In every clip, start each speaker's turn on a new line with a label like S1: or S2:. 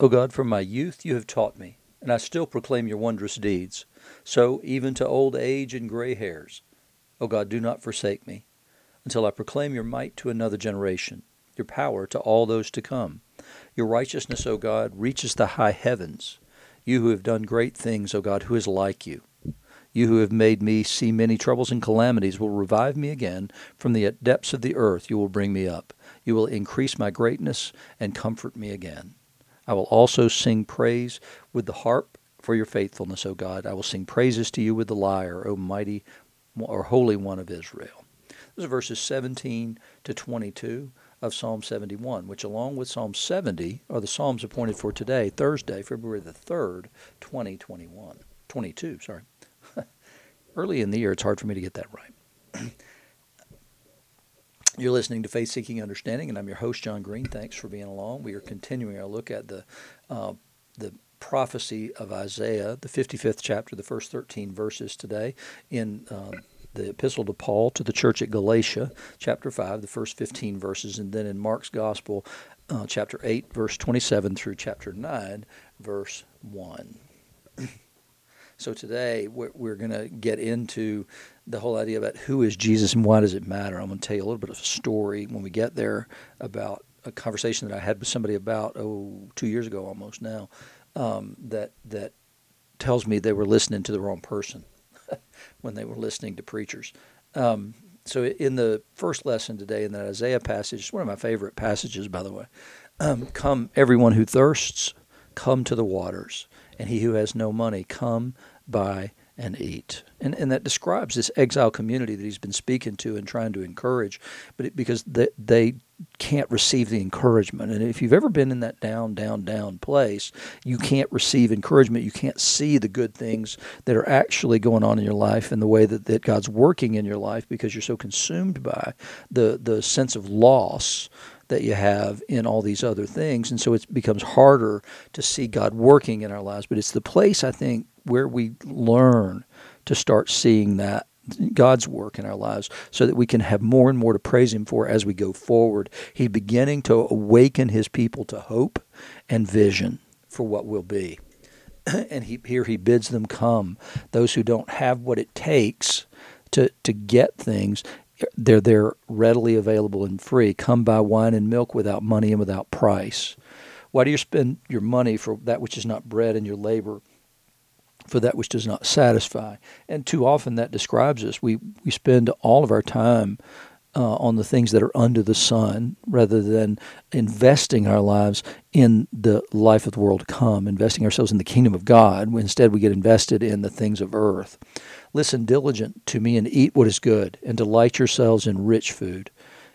S1: O God, from my youth you have taught me, and I still proclaim your wondrous deeds. So, even to old age and gray hairs, O God, do not forsake me, until I proclaim your might to another generation, your power to all those to come. Your righteousness, O God, reaches the high heavens. You who have done great things, O God, who is like you? You who have made me see many troubles and calamities will revive me again. From the depths of the earth you will bring me up. You will increase my greatness and comfort me again. I will also sing praise with the harp for your faithfulness, O God. I will sing praises to you with the lyre, O mighty or Holy One of Israel. Those are verses 17 to 22 of Psalm 71, which, along with Psalm 70, are the Psalms appointed for today, Thursday, February the 3rd, 2021. 22, sorry. Early in the year, it's hard for me to get that right. You're listening to Faith Seeking Understanding, and I'm your host, John Green. Thanks for being along. We are continuing our look at the uh, the prophecy of Isaiah, the 55th chapter, the first 13 verses today in um, the epistle to Paul to the church at Galatia, chapter 5, the first 15 verses, and then in Mark's Gospel, uh, chapter 8, verse 27 through chapter 9, verse 1. So today we're, we're going to get into the whole idea about who is Jesus and why does it matter. I'm going to tell you a little bit of a story when we get there about a conversation that I had with somebody about oh two years ago almost now um, that that tells me they were listening to the wrong person when they were listening to preachers. Um, so in the first lesson today in that Isaiah passage, it's one of my favorite passages, by the way. Um, come, everyone who thirsts, come to the waters and he who has no money, come, buy, and eat. And, and that describes this exile community that he's been speaking to and trying to encourage, but it, because they, they can't receive the encouragement. And if you've ever been in that down, down, down place, you can't receive encouragement. You can't see the good things that are actually going on in your life and the way that, that God's working in your life because you're so consumed by the, the sense of loss that you have in all these other things. And so it becomes harder to see God working in our lives. But it's the place, I think, where we learn to start seeing that God's work in our lives so that we can have more and more to praise Him for as we go forward. He's beginning to awaken His people to hope and vision for what will be. and he, here He bids them come. Those who don't have what it takes to, to get things, they're there readily available and free. Come buy wine and milk without money and without price. Why do you spend your money for that which is not bread and your labor for that which does not satisfy? And too often that describes us. We we spend all of our time uh, on the things that are under the sun rather than investing our lives in the life of the world to come, investing ourselves in the kingdom of God. Instead, we get invested in the things of earth. Listen diligent to me and eat what is good, and delight yourselves in rich food.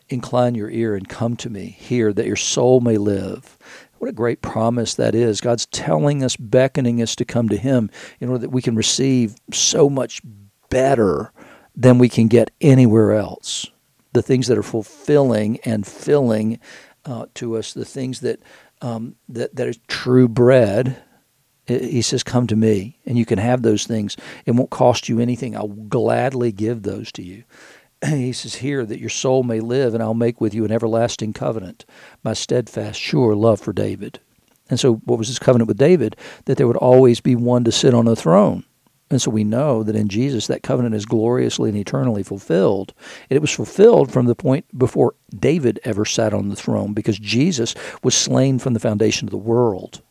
S1: Incline your ear and come to me. Hear that your soul may live. What a great promise that is. God's telling us, beckoning us to come to Him in order that we can receive so much better than we can get anywhere else. The things that are fulfilling and filling uh, to us, the things that um, that that is true bread he says, Come to me, and you can have those things. It won't cost you anything. I'll gladly give those to you. He says here that your soul may live, and I'll make with you an everlasting covenant, my steadfast, sure love for David. And so, what was his covenant with David? That there would always be one to sit on the throne. And so we know that in Jesus that covenant is gloriously and eternally fulfilled. And it was fulfilled from the point before David ever sat on the throne because Jesus was slain from the foundation of the world.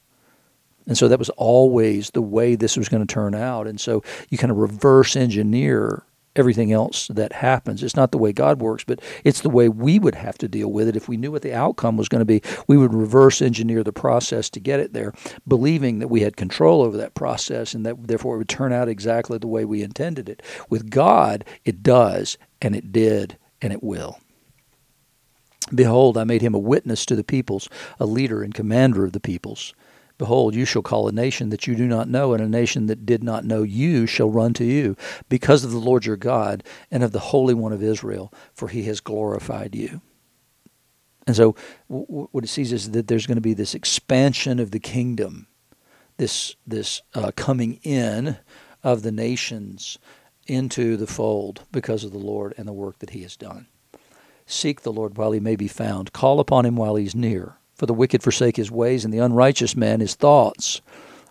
S1: And so that was always the way this was going to turn out. And so you kind of reverse engineer everything else that happens. It's not the way God works, but it's the way we would have to deal with it. If we knew what the outcome was going to be, we would reverse engineer the process to get it there, believing that we had control over that process and that therefore it would turn out exactly the way we intended it. With God, it does, and it did, and it will. Behold, I made him a witness to the peoples, a leader and commander of the peoples. Behold, you shall call a nation that you do not know, and a nation that did not know you shall run to you, because of the Lord your God and of the Holy One of Israel, for he has glorified you. And so, what it sees is that there's going to be this expansion of the kingdom, this this uh, coming in of the nations into the fold because of the Lord and the work that He has done. Seek the Lord while He may be found; call upon Him while He's near. For the wicked forsake his ways, and the unrighteous man his thoughts.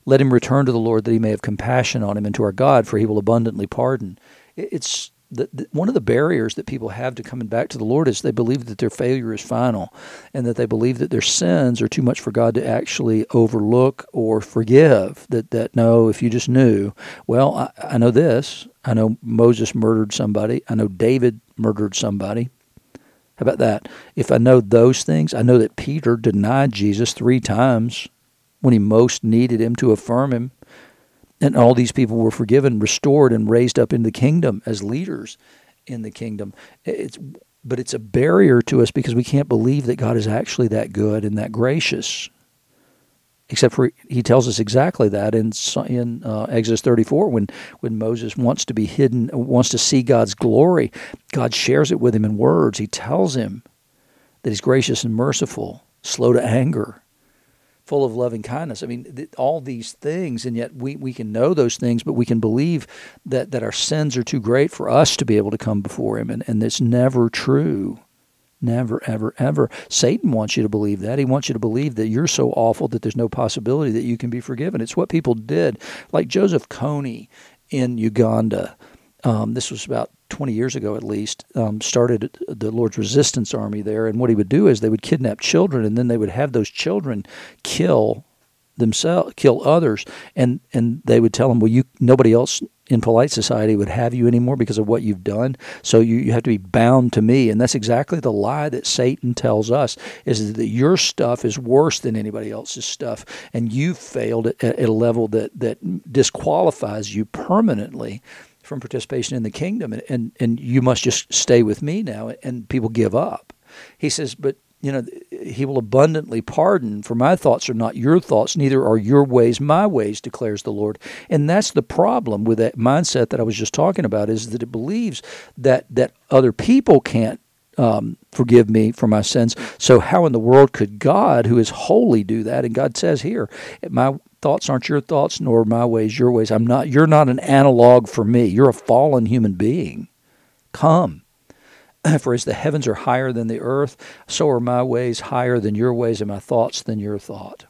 S1: Let him return to the Lord that he may have compassion on him, and to our God, for he will abundantly pardon. It's the, the, one of the barriers that people have to coming back to the Lord is they believe that their failure is final, and that they believe that their sins are too much for God to actually overlook or forgive. That that no, if you just knew, well, I, I know this. I know Moses murdered somebody. I know David murdered somebody. How about that? If I know those things, I know that Peter denied Jesus three times when he most needed him to affirm him and all these people were forgiven, restored, and raised up in the kingdom as leaders in the kingdom. It's, but it's a barrier to us because we can't believe that God is actually that good and that gracious. Except for he tells us exactly that in in uh, Exodus 34 when when Moses wants to be hidden, wants to see God's glory, God shares it with him in words. He tells him that he's gracious and merciful, slow to anger, full of loving kindness. I mean, th- all these things, and yet we, we can know those things, but we can believe that, that our sins are too great for us to be able to come before Him. And, and it's never true. Never, ever, ever. Satan wants you to believe that. He wants you to believe that you're so awful that there's no possibility that you can be forgiven. It's what people did. Like Joseph Kony in Uganda. Um, this was about 20 years ago at least, um, started the Lord's Resistance Army there. And what he would do is they would kidnap children, and then they would have those children kill themselves, kill others, and and they would tell them, well, you nobody else in polite society would have you anymore because of what you've done. So you, you have to be bound to me. And that's exactly the lie that Satan tells us is that your stuff is worse than anybody else's stuff. And you've failed at, at a level that, that disqualifies you permanently from participation in the kingdom, and, and, and you must just stay with me now. And people give up. He says, but you know, he will abundantly pardon, for my thoughts are not your thoughts, neither are your ways my ways, declares the Lord. And that's the problem with that mindset that I was just talking about, is that it believes that that other people can't um, forgive me for my sins. So how in the world could God, who is holy, do that? And God says here, my thoughts aren't your thoughts, nor my ways your ways. I'm not. You're not an analog for me. You're a fallen human being. Come. For as the heavens are higher than the earth, so are my ways higher than your ways, and my thoughts than your thought.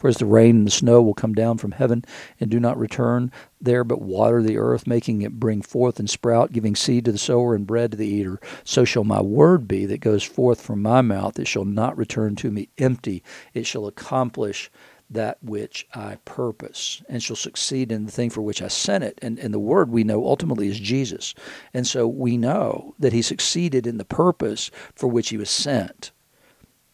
S1: For as the rain and the snow will come down from heaven and do not return there, but water the earth, making it bring forth and sprout, giving seed to the sower and bread to the eater, so shall my word be that goes forth from my mouth. It shall not return to me empty. It shall accomplish that which I purpose, and shall succeed in the thing for which I sent it. And, and the word we know ultimately is Jesus. And so we know that he succeeded in the purpose for which he was sent.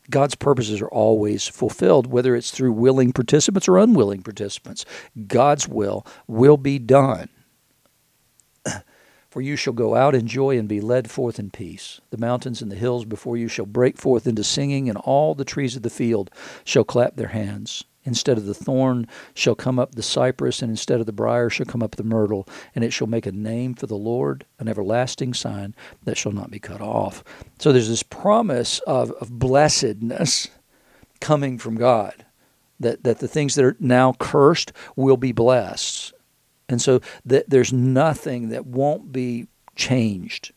S1: God's purposes are always fulfilled, whether it's through willing participants or unwilling participants. God's will will be done. For you shall go out in joy and be led forth in peace. The mountains and the hills before you shall break forth into singing, and all the trees of the field shall clap their hands. Instead of the thorn shall come up the cypress, and instead of the brier shall come up the myrtle, and it shall make a name for the Lord, an everlasting sign that shall not be cut off. So there's this promise of, of blessedness coming from God, that, that the things that are now cursed will be blessed. And so that there's nothing that won't be changed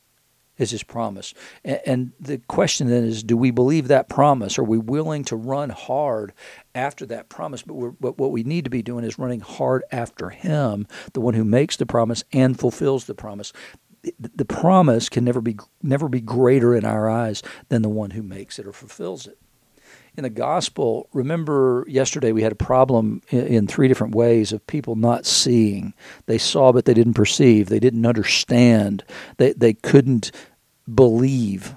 S1: is his promise. And, the question then is do we believe that promise? Are we willing to run hard after that promise? But, but what we need to be doing is running hard after him, the one who makes the promise and fulfills the promise. The, the promise can never be never be greater in our eyes than the one who makes it or fulfills it in the gospel, remember yesterday we had a problem in, in, three different ways of people not seeing. They saw, but they didn't perceive. They didn't understand. They, they couldn't believe.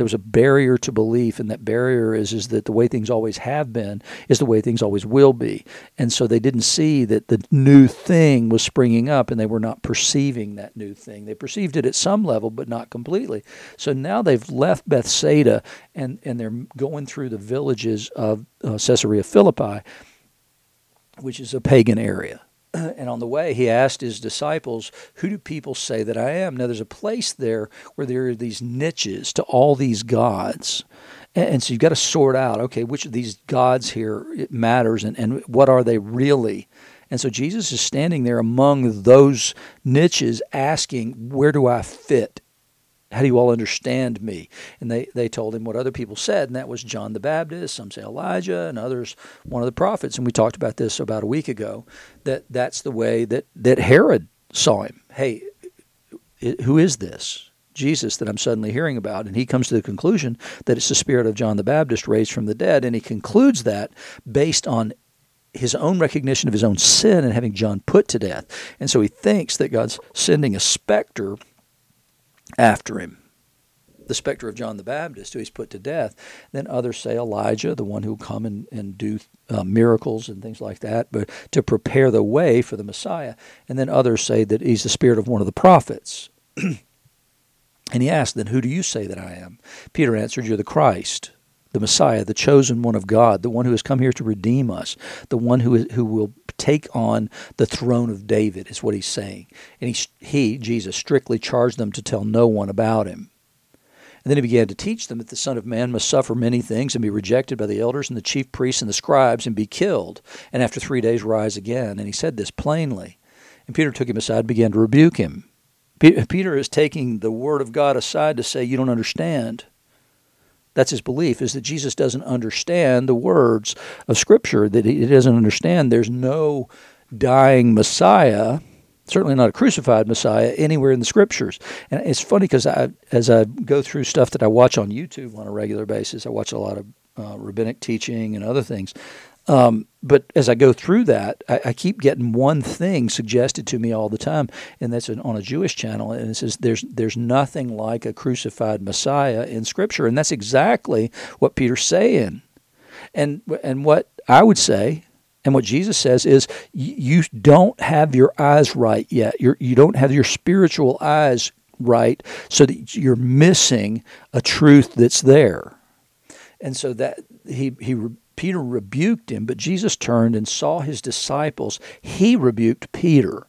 S1: There was a barrier to belief, and that barrier is, is that the way things always have been is the way things always will be. And so they didn't see that the new thing was springing up, and they were not perceiving that new thing. They perceived it at some level, but not completely. So now they've left Bethsaida, and, and they're going through the villages of uh, Caesarea Philippi, which is a pagan area and on the way, he asked his disciples, Who do people say that I am? Now, there's a place there where there are these niches to all these gods. And, so you've got to sort out, okay, which of these gods here matters and, and what are they really? And so Jesus is standing there among those niches asking, Where do I fit How do you all understand me? And they, they told him what other people said, and that was John the Baptist, some say Elijah, and others one of the prophets. And we talked about this about a week ago, that that's the way that, that Herod saw him. Hey, who is this? Jesus that I'm suddenly hearing about. And he comes to the conclusion that it's the spirit of John the Baptist raised from the dead. And he concludes that based on his own recognition of his own sin and having John put to death. And so he thinks that God's sending a specter after him. The specter of John the Baptist, who he's put to death. Then others say Elijah, the one who will come and, and do uh, miracles and things like that, but to prepare the way for the Messiah. And then others say that he's the spirit of one of the prophets. and he asked, Then who do you say that I am? Peter answered, You're the Christ the Messiah, the chosen one of God, the one who has come here to redeem us, the one who, is, who will take on the throne of David, is what he's saying. And he, he, Jesus, strictly charged them to tell no one about him. And then he began to teach them that the Son of Man must suffer many things and be rejected by the elders and the chief priests and the scribes and be killed, and after three days rise again. And he said this plainly. And Peter took him aside and began to rebuke him. Peter is taking the word of God aside to say, You don't understand. That's his belief, is that Jesus doesn't understand the words of Scripture, that he doesn't understand there's no dying Messiah, certainly not a crucified Messiah, anywhere in the Scriptures. And it's funny because I, as I go through stuff that I watch on YouTube on a regular basis, I watch a lot of uh, rabbinic teaching and other things. Um, but as I go through that, I, I, keep getting one thing suggested to me all the time, and that's an, on a Jewish channel, and it says there's there's nothing like a crucified Messiah in Scripture, and that's exactly what Peter's saying, and and what I would say. And what Jesus says is, you don't have your eyes right yet. You're, you don't have your spiritual eyes right, so that you're missing a truth that's there. And so that he he Peter rebuked him, but Jesus turned and saw his disciples. He rebuked Peter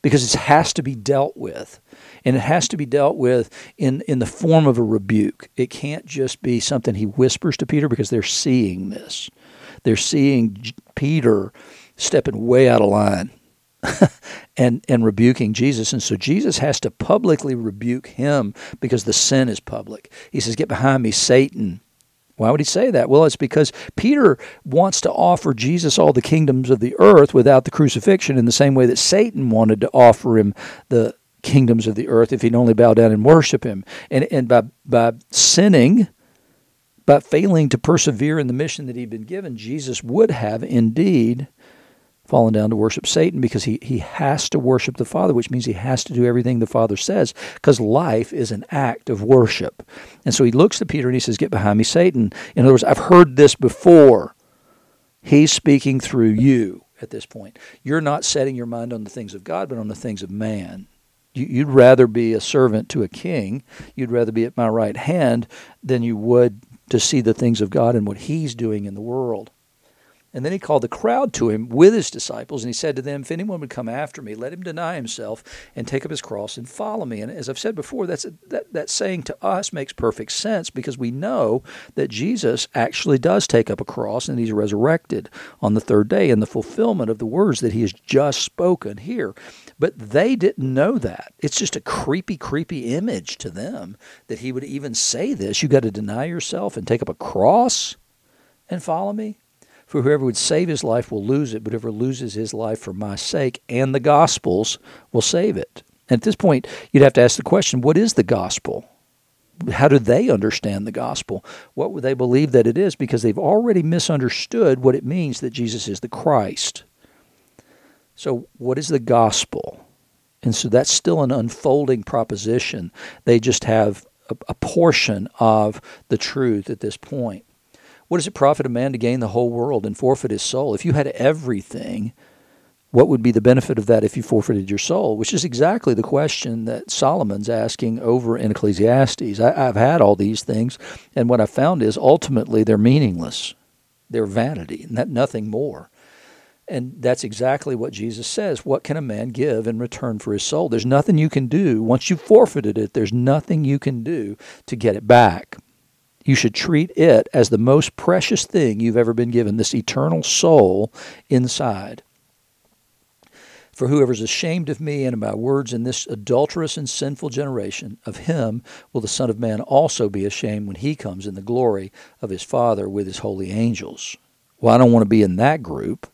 S1: because it has to be dealt with. And it has to be dealt with in, in the form of a rebuke. It can't just be something he whispers to Peter because they're seeing this. They're seeing Peter stepping way out of line and, and rebuking Jesus. And so Jesus has to publicly rebuke him because the sin is public. He says, Get behind me, Satan. Why would he say that? Well, it's because Peter wants to offer Jesus all the kingdoms of the earth without the crucifixion in the same way that Satan wanted to offer him the kingdoms of the earth if he'd only bow down and worship him. And, and by, by sinning, by failing to persevere in the mission that he'd been given, Jesus would have indeed fallen down to worship Satan because he, he has to worship the Father, which means he has to do everything the Father says, because life is an act of worship. And so he looks to Peter and he says, Get behind me, Satan. In other words, I've heard this before. He's speaking through you at this point. You're not setting your mind on the things of God, but on the things of man. You'd rather be a servant to a king, you'd rather be at my right hand than you would to see the things of God and what he's doing in the world. And then he called the crowd to him with his disciples, and he said to them, If anyone would come after me, let him deny himself and take up his cross and follow me. And as I've said before, that's that, that saying to us makes perfect sense because we know that Jesus actually does take up a cross and he's resurrected on the third day in the fulfillment of the words that he has just spoken here. But they didn't know that. It's just a creepy, creepy image to them that he would even say this. You got to deny yourself and take up a cross and follow me. For whoever would save his life will lose it, but whoever loses his life for my sake and the gospel's will save it. And at this point, you'd have to ask the question what is the gospel? How do they understand the gospel? What would they believe that it is? Because they've already misunderstood what it means that Jesus is the Christ. So, what is the gospel? And so that's still an unfolding proposition. They just have a, a portion of the truth at this point. What does it profit a man to gain the whole world and forfeit his soul? If you had everything, what would be the benefit of that if you forfeited your soul? Which is exactly the question that Solomon's asking over in Ecclesiastes. I, have had all these things, and what I found is ultimately they're meaningless. They're vanity, and that nothing more. And that's exactly what Jesus says. What can a man give in return for his soul? There's nothing you can do. Once you've forfeited it, there's nothing you can do to get it back you should treat it as the most precious thing you've ever been given, this eternal soul inside. For whoever is ashamed of me and of my words in this adulterous and sinful generation, of him will the Son of Man also be ashamed when he comes in the glory of his Father with his holy angels. Well, I don't want to be in that group.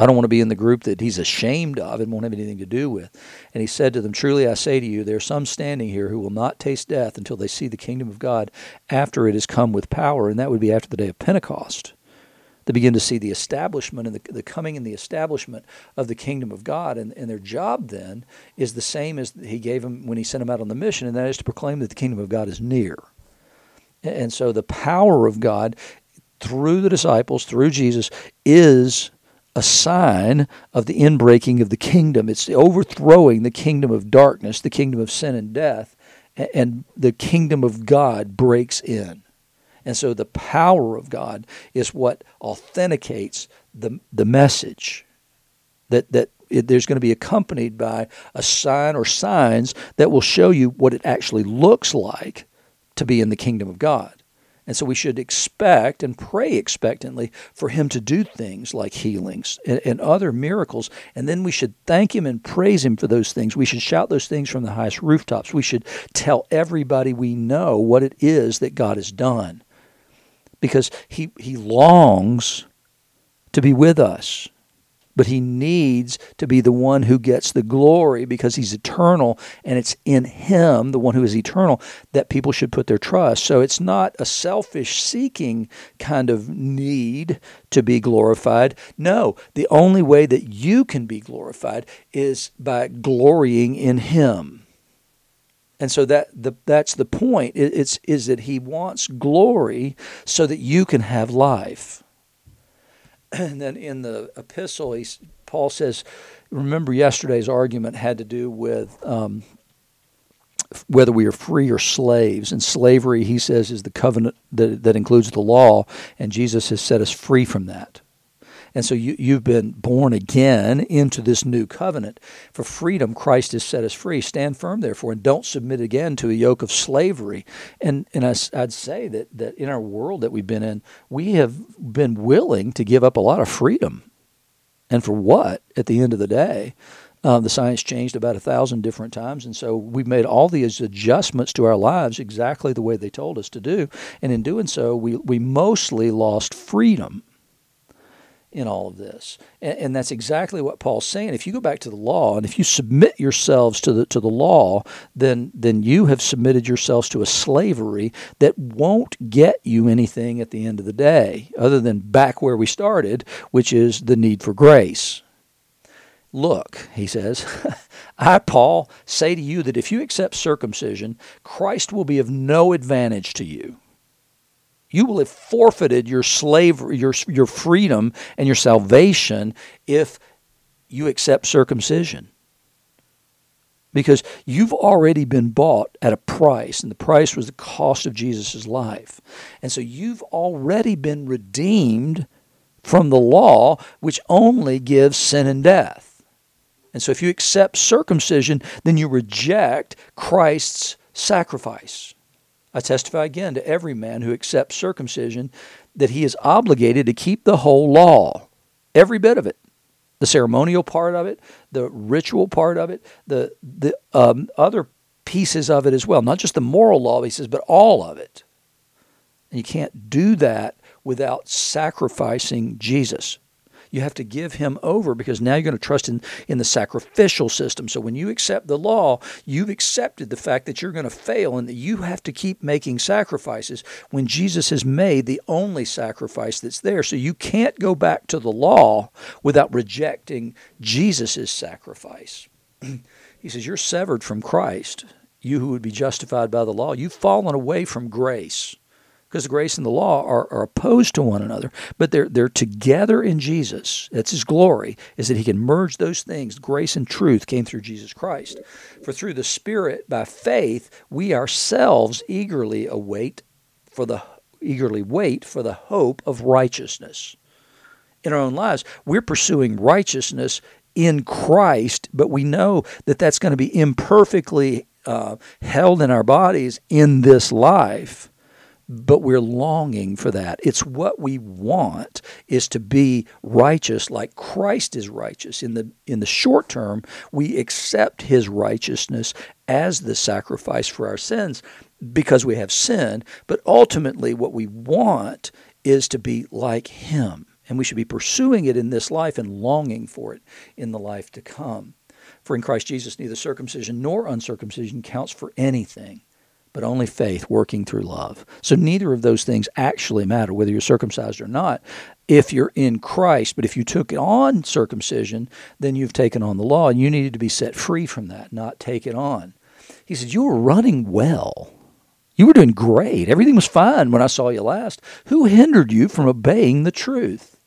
S1: I don't want to be in the group that he's ashamed of and won't have anything to do with. And he said to them, Truly I say to you, there are some standing here who will not taste death until they see the kingdom of God after it has come with power, and that would be after the day of Pentecost. They begin to see the establishment and the, the coming and the establishment of the kingdom of God. And, and their job then is the same as he gave them when he sent them out on the mission, and that is to proclaim that the kingdom of God is near. And so the power of God through the disciples, through Jesus, is a sign of the inbreaking of the kingdom. It's the overthrowing the kingdom of darkness, the kingdom of sin and death, and the kingdom of God breaks in. And so the power of God is what authenticates the, the message that, that it, there's going to be accompanied by a sign or signs that will show you what it actually looks like to be in the kingdom of God. And so we should expect and pray expectantly for him to do things like healings and, and, other miracles. And then we should thank him and praise him for those things. We should shout those things from the highest rooftops. We should tell everybody we know what it is that God has done. Because he, he longs to be with us but he needs to be the one who gets the glory because he's eternal and it's in him, the one who is eternal, that people should put their trust. So it's not a selfish seeking kind of need to be glorified. No, the only way that you can be glorified is by glorying in him. And so that the, that's the point. It's is that he wants glory so that you can have life. And then in the epistle, he, Paul says, remember yesterday's argument had to do with um, whether we are free or slaves. And slavery, he says, is the covenant that, that includes the law, and Jesus has set us free from that. And so you, you've been born again into this new covenant. For freedom, Christ has set us free. Stand firm, therefore, and don't submit again to a yoke of slavery. And, and I, I'd say that, that in our world that we've been in, we have been willing to give up a lot of freedom. And for what at the end of the day? Uh, the science changed about a thousand different times, and so we've made all these adjustments to our lives exactly the way they told us to do. And in doing so, we, we mostly lost freedom in all of this. And, and, that's exactly what Paul's saying. If you go back to the law and if you submit yourselves to the to the law, then then you have submitted yourselves to a slavery that won't get you anything at the end of the day, other than back where we started, which is the need for grace. Look, he says, I, Paul, say to you that if you accept circumcision, Christ will be of no advantage to you you will have forfeited your slavery, your, your freedom, and your salvation if you accept circumcision. Because you've already been bought at a price, and the price was the cost of Jesus' life. And so you've already been redeemed from the law, which only gives sin and death. And so if you accept circumcision, then you reject Christ's sacrifice. I testify again to every man who accepts circumcision that he is obligated to keep the whole law, every bit of it. The ceremonial part of it, the ritual part of it, the, the um, other pieces of it as well. Not just the moral law, he says, but all of it. And you can't do that without sacrificing Jesus. You have to give him over because now you're going to trust in, in the sacrificial system. So when you accept the law, you've accepted the fact that you're going to fail and that you have to keep making sacrifices when Jesus has made the only sacrifice that's there. So you can't go back to the law without rejecting Jesus' sacrifice. he says, You're severed from Christ. You who would be justified by the law, you've fallen away from grace because grace and the law are, are opposed to one another, but they're they're together in Jesus. That's his glory, is that he can merge those things. Grace and truth came through Jesus Christ. For through the Spirit, by faith, we ourselves eagerly await for the eagerly wait for the hope of righteousness. In our own lives, we're pursuing righteousness in Christ, but we know that that's going to be imperfectly uh, held in our bodies in this life but we're longing for that. It's what we want is to be righteous like Christ is righteous. In the in the short term, we accept his righteousness as the sacrifice for our sins because we have sinned, but ultimately what we want is to be like him. And we should be pursuing it in this life and longing for it in the life to come. For in Christ Jesus, neither circumcision nor uncircumcision counts for anything but only faith working through love. So neither of those things actually matter, whether you're circumcised or not, if you're in Christ. But if you took on circumcision, then you've taken on the law, and you needed to be set free from that, not take it on. He said, You were running well. You were doing great. Everything was fine when I saw you last. Who hindered you from obeying the truth?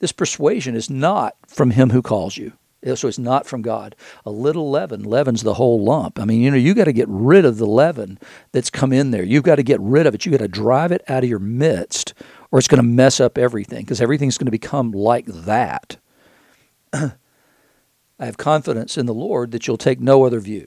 S1: This persuasion is not from him who calls you. So it's not from God. A little leaven leavens the whole lump. I mean, you know, you got to get rid of the leaven that's come in there. You've got to get rid of it. You got to drive it out of your midst, or it's going to mess up everything because everything's going to become like that. I have confidence in the Lord that you'll take no other view,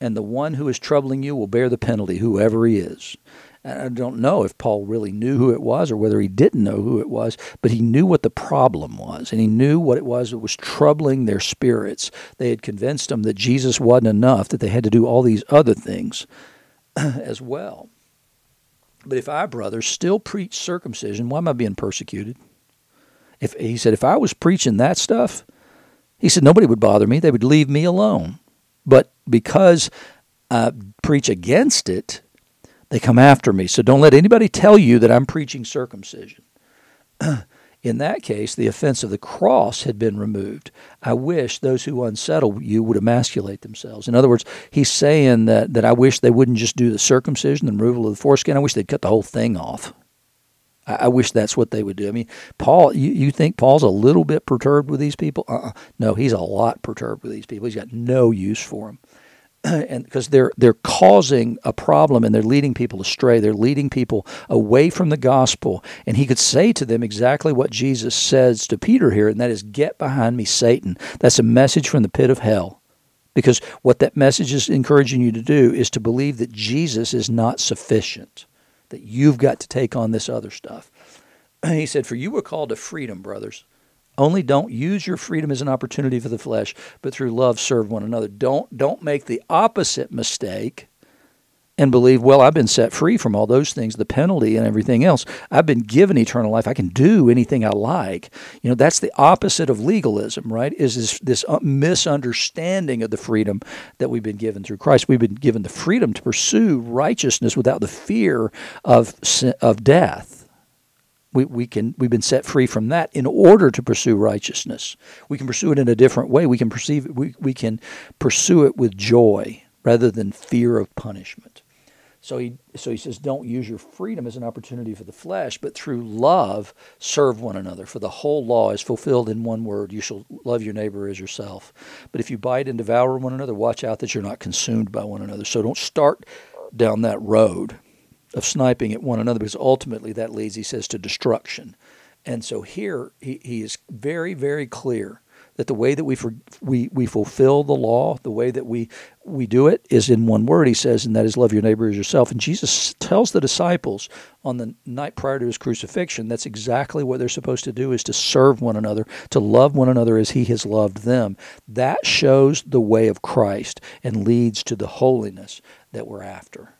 S1: and the one who is troubling you will bear the penalty, whoever he is. I don't know if Paul really knew who it was or whether he didn't know who it was, but he knew what the problem was, and he knew what it was that was troubling their spirits. They had convinced them that Jesus wasn't enough, that they had to do all these other things as well. But if I, brothers, still preach circumcision, why am I being persecuted? If he said, if I was preaching that stuff, he said nobody would bother me; they would leave me alone. But because I preach against it, they come after me. So don't let anybody tell you that I'm preaching circumcision. In that case, the offense of the cross had been removed. I wish those who unsettle you would emasculate themselves. In other words, he's saying that, that I wish they wouldn't just do the circumcision, the removal of the foreskin. I wish they'd cut the whole thing off. I, I wish that's what they would do. I mean, Paul, you, you think Paul's a little bit perturbed with these people? Uh-uh. No, he's a lot perturbed with these people. He's got no use for them. and because they're they're causing a problem and they're leading people astray. They're leading people away from the gospel. And he could say to them exactly what Jesus says to Peter here and that is get behind me satan. That's a message from the pit of hell. Because what that message is encouraging you to do is to believe that Jesus is not sufficient that you've got to take on this other stuff. He said for you were called to freedom brothers only don't use your freedom as an opportunity for the flesh, but through love serve one another. Don't don't make the opposite mistake and believe, well, I've been set free from all those things, the penalty and everything else. I've been given eternal life. I can do anything I like. You know, that's the opposite of legalism, right? Is this this uh, misunderstanding of the freedom that we've been given through Christ. We've been given the freedom to pursue righteousness without the fear of of death we, we can we've been set free from that in order to pursue righteousness. We can pursue it in a different way. We can perceive we, we can pursue it with joy rather than fear of punishment. So he so he says, don't use your freedom as an opportunity for the flesh, but through love serve one another. For the whole law is fulfilled in one word: you shall love your neighbor as yourself. But if you bite and devour one another, watch out that you're not consumed by one another. So don't start down that road of sniping at one another because ultimately that leads, he says, to destruction. And so here he, he is very, very clear that the way that we, for, we, we fulfill the law, the way that we, we do it is in one word, he says, and that is love your neighbor as yourself. And Jesus tells the disciples on the night prior to his crucifixion that's exactly what they're supposed to do is to serve one another, to love one another as he has loved them. That shows the way of Christ and leads to the holiness that we're after.